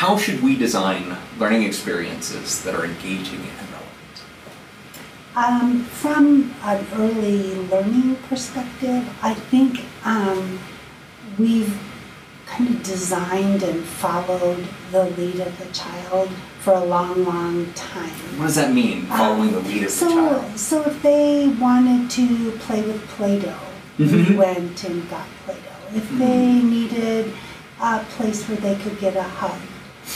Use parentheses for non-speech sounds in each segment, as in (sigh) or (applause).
how should we design learning experiences that are engaging and relevant? Um, from an early learning perspective, I think um, we've kind of designed and followed the lead of the child for a long, long time. What does that mean, following Um, the lead of so, the child? So if they wanted to play with Play-Doh, Mhm. we went and got Play-Doh. If they needed a place where they could get a hug,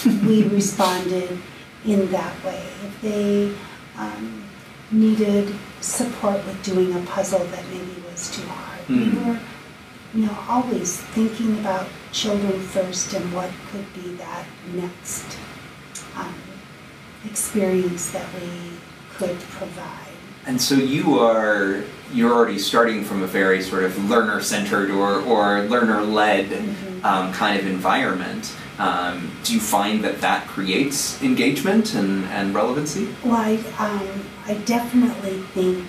(laughs) we responded in that way. If they um, needed support with doing a puzzle that maybe was too hard, Mm. we were, you know, always thinking about children first and what could be that next um, experience that we could provide. And so you are you're already starting from a very sort of learner centered or, or learner led Mhm. um, kind of environment. Um, do you find that that creates engagement and, and relevancy? Well, I, um, I definitely think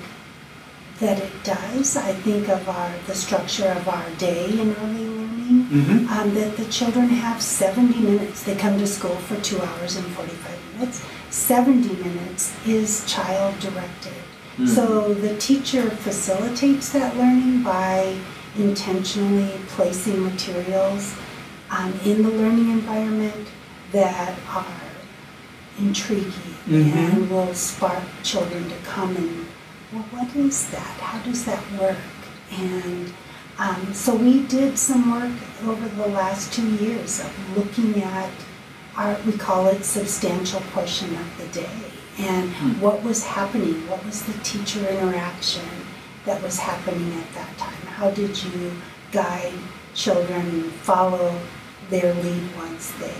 that it does. I think of our the structure of our day in early learning. Mm-hmm. Um, that the children have 70 minutes. They come to school for two hours and 45 minutes. 70 minutes is child directed. So the teacher facilitates that learning by intentionally placing materials um, in the learning environment that are intriguing Mhm. and will spark children to come and, well, what is that? How does that work? And um, so we did some work over the last two years of looking at our, we call it substantial portion of the day, and Hmm. what was happening, what was the teacher interaction that was happening at that time? How did you guide children and follow their lead once they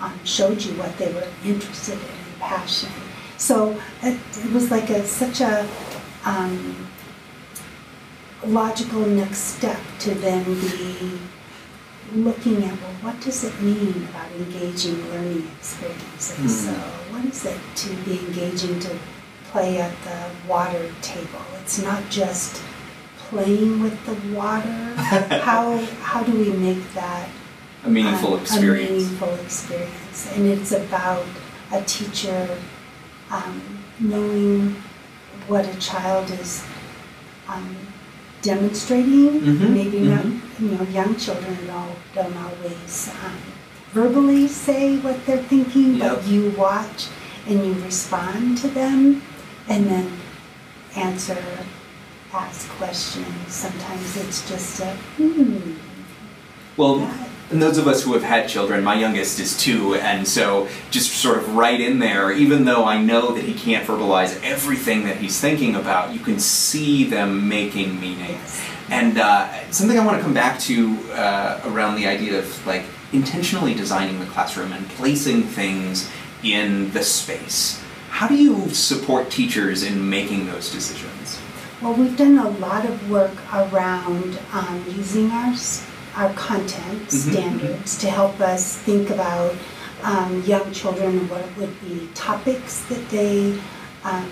um, showed you what they were interested in and passionate? So it, it was like a, such a um, logical next step to then be looking at, well, what does it mean about engaging learning experiences? Hmm. So, what is it to be engaging to play at the water table? It's not just playing with the water. (laughs) how how do we make that A meaningful experience. A meaningful experience, and it's about a teacher um, knowing what a child is um, demonstrating. Mhm, Maybe not, mhm. you know, young children don't, don't always um, verbally say what they're thinking, but you watch and you respond to them, and then answer, ask questions. Sometimes it's just a hmm. Well, that- and those of us who have had children, my youngest is two, and so just sort of right in there, even though I know that he can't verbalize everything that he's thinking about, you can see them making meaning. And uh, something I want to come back to uh, around the idea of like intentionally designing the classroom and placing things in the space. How do you support teachers in making those decisions? Well, we've done a lot of work around um, using our our content Mhm, standards to help us think about um, young children and what would be topics that they, um,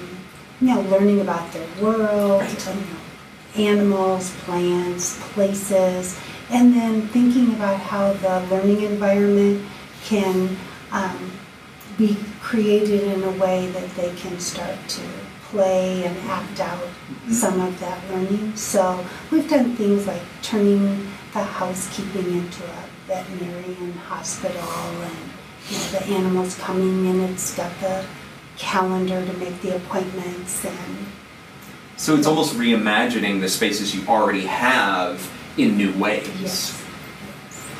you know, learning about their world, Right. you know, animals, plants, places, and then thinking about how the learning environment can um, be created in a way that they can start to play and act out Mhm. some of that learning. So we've done things like turning the housekeeping into a veterinarian hospital and you know, the animals coming in, it's got the calendar to make the appointments and So it's almost reimagining the spaces you already have in new ways. yes.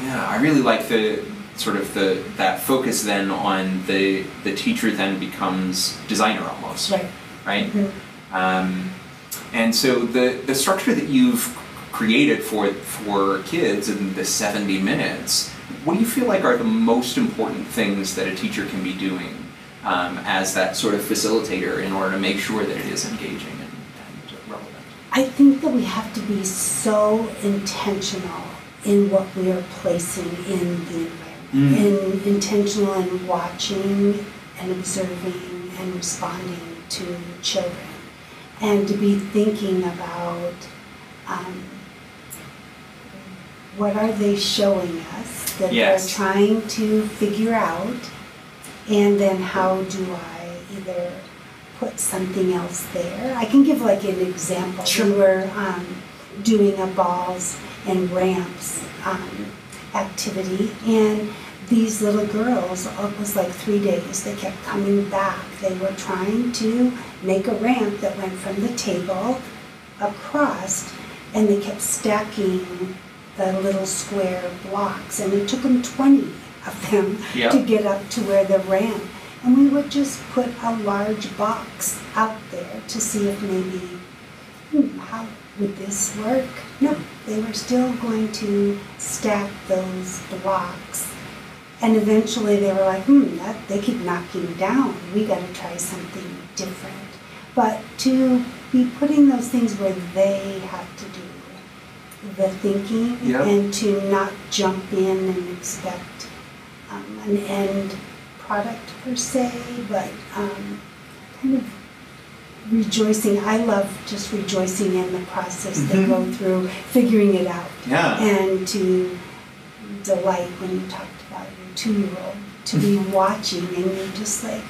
Yeah, I really like the sort of the that focus then on the the teacher then becomes designer almost, Right. right? Mhm. Um, and so the the structure that you've created for for kids in the 70 minutes, what do you feel like are the most important things that a teacher can be doing um, as that sort of facilitator in order to make sure that it is engaging and, and relevant? I think that we have to be so intentional in what we are placing in the environment. Mm. And intentional in watching and observing and responding to children. And to be thinking about um, what are they showing us that Yes. they're trying to figure out? And then how do I either put something else there? I can give like an example. Sure. We were um, doing a balls and ramps um, activity, and these little girls, it was like three days, they kept coming back. They were trying to make a ramp that went from the table across, and they kept stacking the little square blocks, and it took them 20 of them Yeah. to get up to where the ramp. And we would just put a large box out there to see if maybe, hmm, how would this work? No, they were still going to stack those blocks. And eventually they were like, hmm, that, they keep knocking down. We got to try something different. But to be putting those things where they have to do the thinking Yep. and to not jump in and expect um, an end product per se, but um, kind of rejoicing. I love just rejoicing in the process they Mhm. go through, figuring it out Yeah. and to delight when you talked about your two-year-old to be watching and you're just like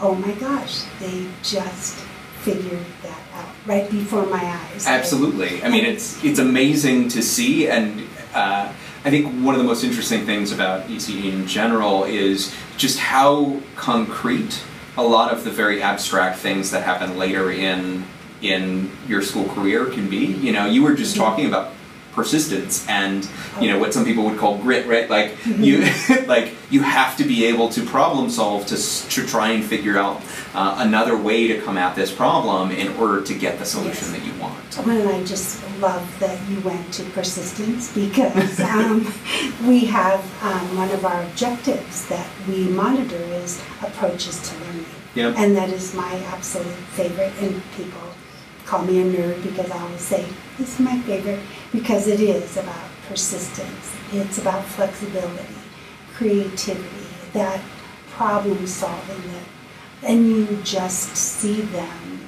oh my gosh they just figured that out right before my eyes Absolutely. I mean, it's it's amazing to see, and uh, I think one of the most interesting things about ECE in general is just how concrete a lot of the very abstract things that happen later in in your school career can be. You know, you were just Mhm. talking about persistence and you know what some people would call grit right like you (laughs) (laughs) like you have to be able to problem solve to, to try and figure out uh, another way to come at this problem in order to get the solution Yes. that you want Well, I just love that you went to persistence because (laughs) um, we have um, one of our objectives that we monitor is approaches to learning. Yep. And that is my absolute favorite. in people call me a nerd because I always say this is my favorite because it is about persistence. It's about flexibility, creativity, that problem solving that, and you just see them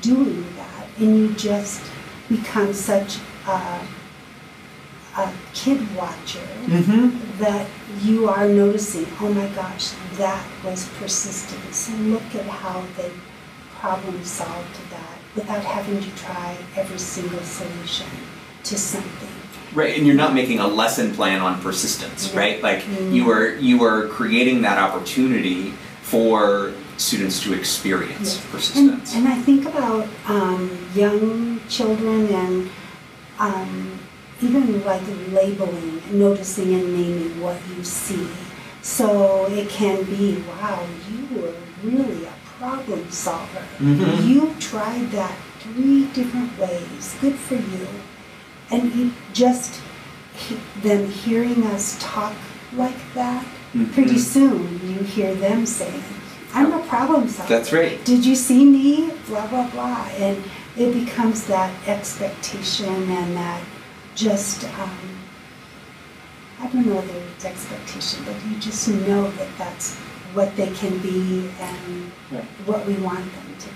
doing that, and you just become such a, a kid watcher mm-hmm. that you are noticing, oh my gosh, that was persistence. Look at how they problem solved to that without having to try every single solution to something. Right, and you're not making a lesson plan on persistence, No. right? Like Mm. you are you are creating that opportunity for students to experience Yeah. persistence. And, and I think about um, young children and um, even like labeling, noticing and naming what you see. So it can be, wow, you were really a problem solver. Mhm. You tried that three different ways. Good for you. And you just he- them hearing us talk like that, pretty Mhm. soon you hear them saying, I'm a problem solver. That's right. Did you see me? Blah, blah, blah. And it becomes that expectation and that just, um, I don't know whether it's expectation, but you just know that that's what they can be and Right. what we want them to be.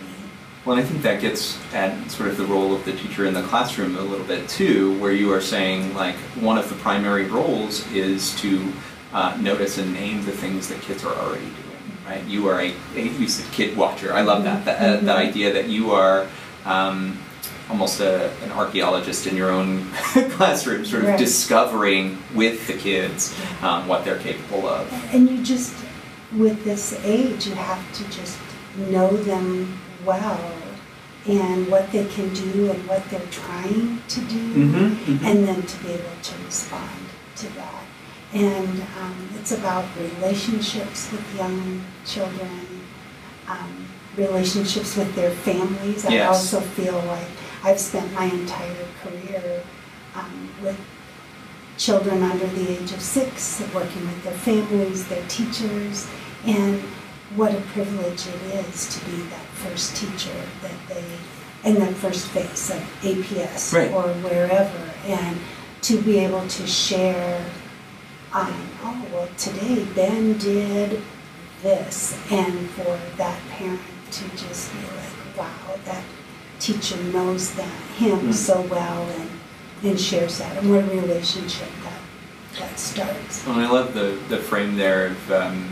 Well, I think that gets at sort of the role of the teacher in the classroom a little bit too, where you are saying like one of the primary roles is to uh, notice and name the things that kids are already doing. Right? You are a, a you said kid watcher. I love that. The, uh, the Mhm. idea that you are. Um, almost a, an archaeologist in your own (laughs) classroom, sort of Right. discovering with the kids um, what they're capable of. And you just, with this age, you have to just know them well and what they can do and what they're trying to do, Mhm, mhm. and then to be able to respond to that. And um, it's about relationships with young children, um, relationships with their families. I also feel like I've spent my entire career um, with children under the age of six, working with their families, their teachers, and what a privilege it is to be that first teacher that they, in that first phase of APS Right. or wherever, and to be able to share, um, oh, well, today Ben did this, and for that parent to just be like, wow, that teacher knows that him Mm. so well, and and shares that, and what a relationship that, that starts. Well, I love the, the frame there of um,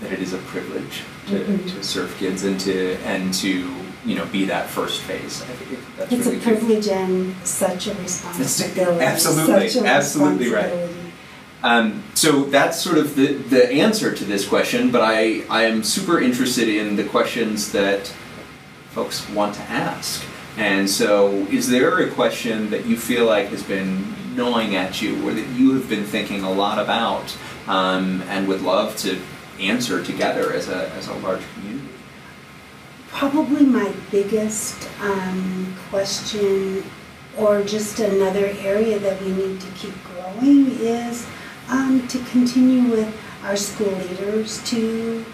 that it is a privilege to, Mhm. to serve kids and to and to you know be that first phase. I think that's It's a really good. privilege and such a responsibility. absolutely, such a absolutely right. Um, so that's sort of the, the answer to this question, but I, I am super interested in the questions that folks want to ask. And so, is there a question that you feel like has been gnawing at you or that you have been thinking a lot about um, and would love to answer together as a, as a large community? Probably my biggest um, question, or just another area that we need to keep growing, is um, to continue with our school leaders to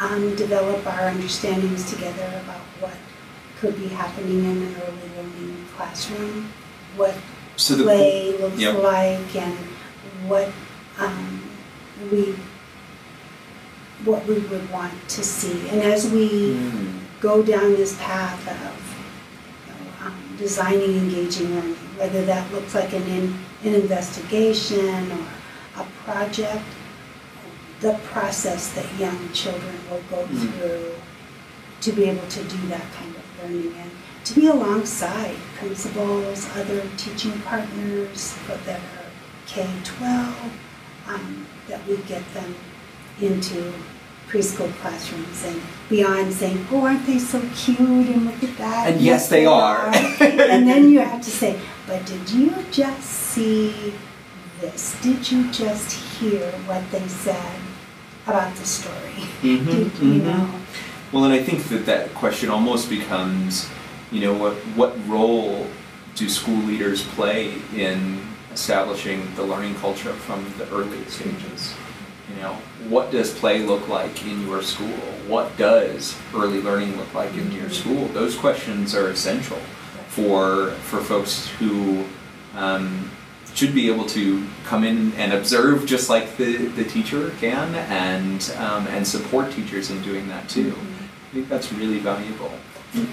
um, develop our understandings together about what could be happening in an early learning classroom, what So the play looks Yep. like, and what um, we what we would want to see. And as we Mm. go down this path of you know, um, designing engaging learning, whether that looks like an, in, an investigation or a project, the process that young children will go Mhm. through to be able to do that kind of learning and to be alongside principals, other teaching partners that are K-12, um, that we get them into preschool classrooms and beyond saying, oh, aren't they so cute and look at that. And yes, they are. (laughs) and then you have to say, but did you just see this? Did you just hear what they said about the story? (laughs) Mhm, Did, you mhm. know? Well, and I think that that question almost becomes, you know, what what role do school leaders play in establishing the learning culture from the early stages? Know, what does play look like in your school? What does early learning look like in your school? Those questions are essential for for folks who um, should be able to come in and observe just like the, the teacher can and um, and support teachers in doing that too. I think that's really valuable.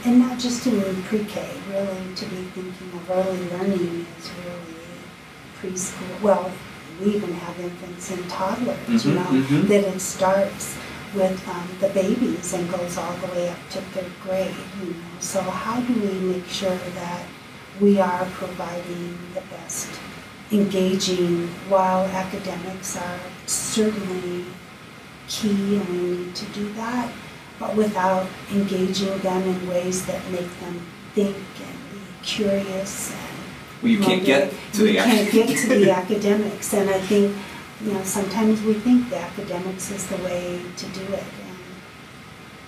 And, not just in pre-K, really to be thinking of early learning is really preschool. Well, we even have infants and toddlers, you Mhm, know, mhm. that it starts with um, the babies and goes all the way up to third grade, you know. So how do we make sure that we are providing the best engaging while academics are certainly key and we need to do that, but without engaging them in ways that make them think and be curious and Well, you can't get to the We can't get to the academics, and I think, you know, sometimes we think the academics is the way to do it,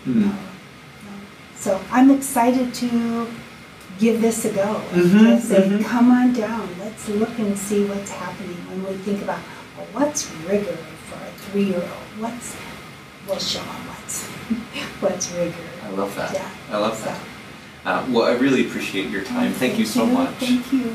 and no, Hmm. no. So I'm excited to give this a go. and Mhm, Just say, mhm. come on down, let's look and see what's happening when we think about, well, what's rigor for a three-year-old? What's, we'll show them what's, (laughs) what's rigor. I love that. Yeah. I love So, that. Uh, well, I really appreciate your time. Thank you so much. Thank you.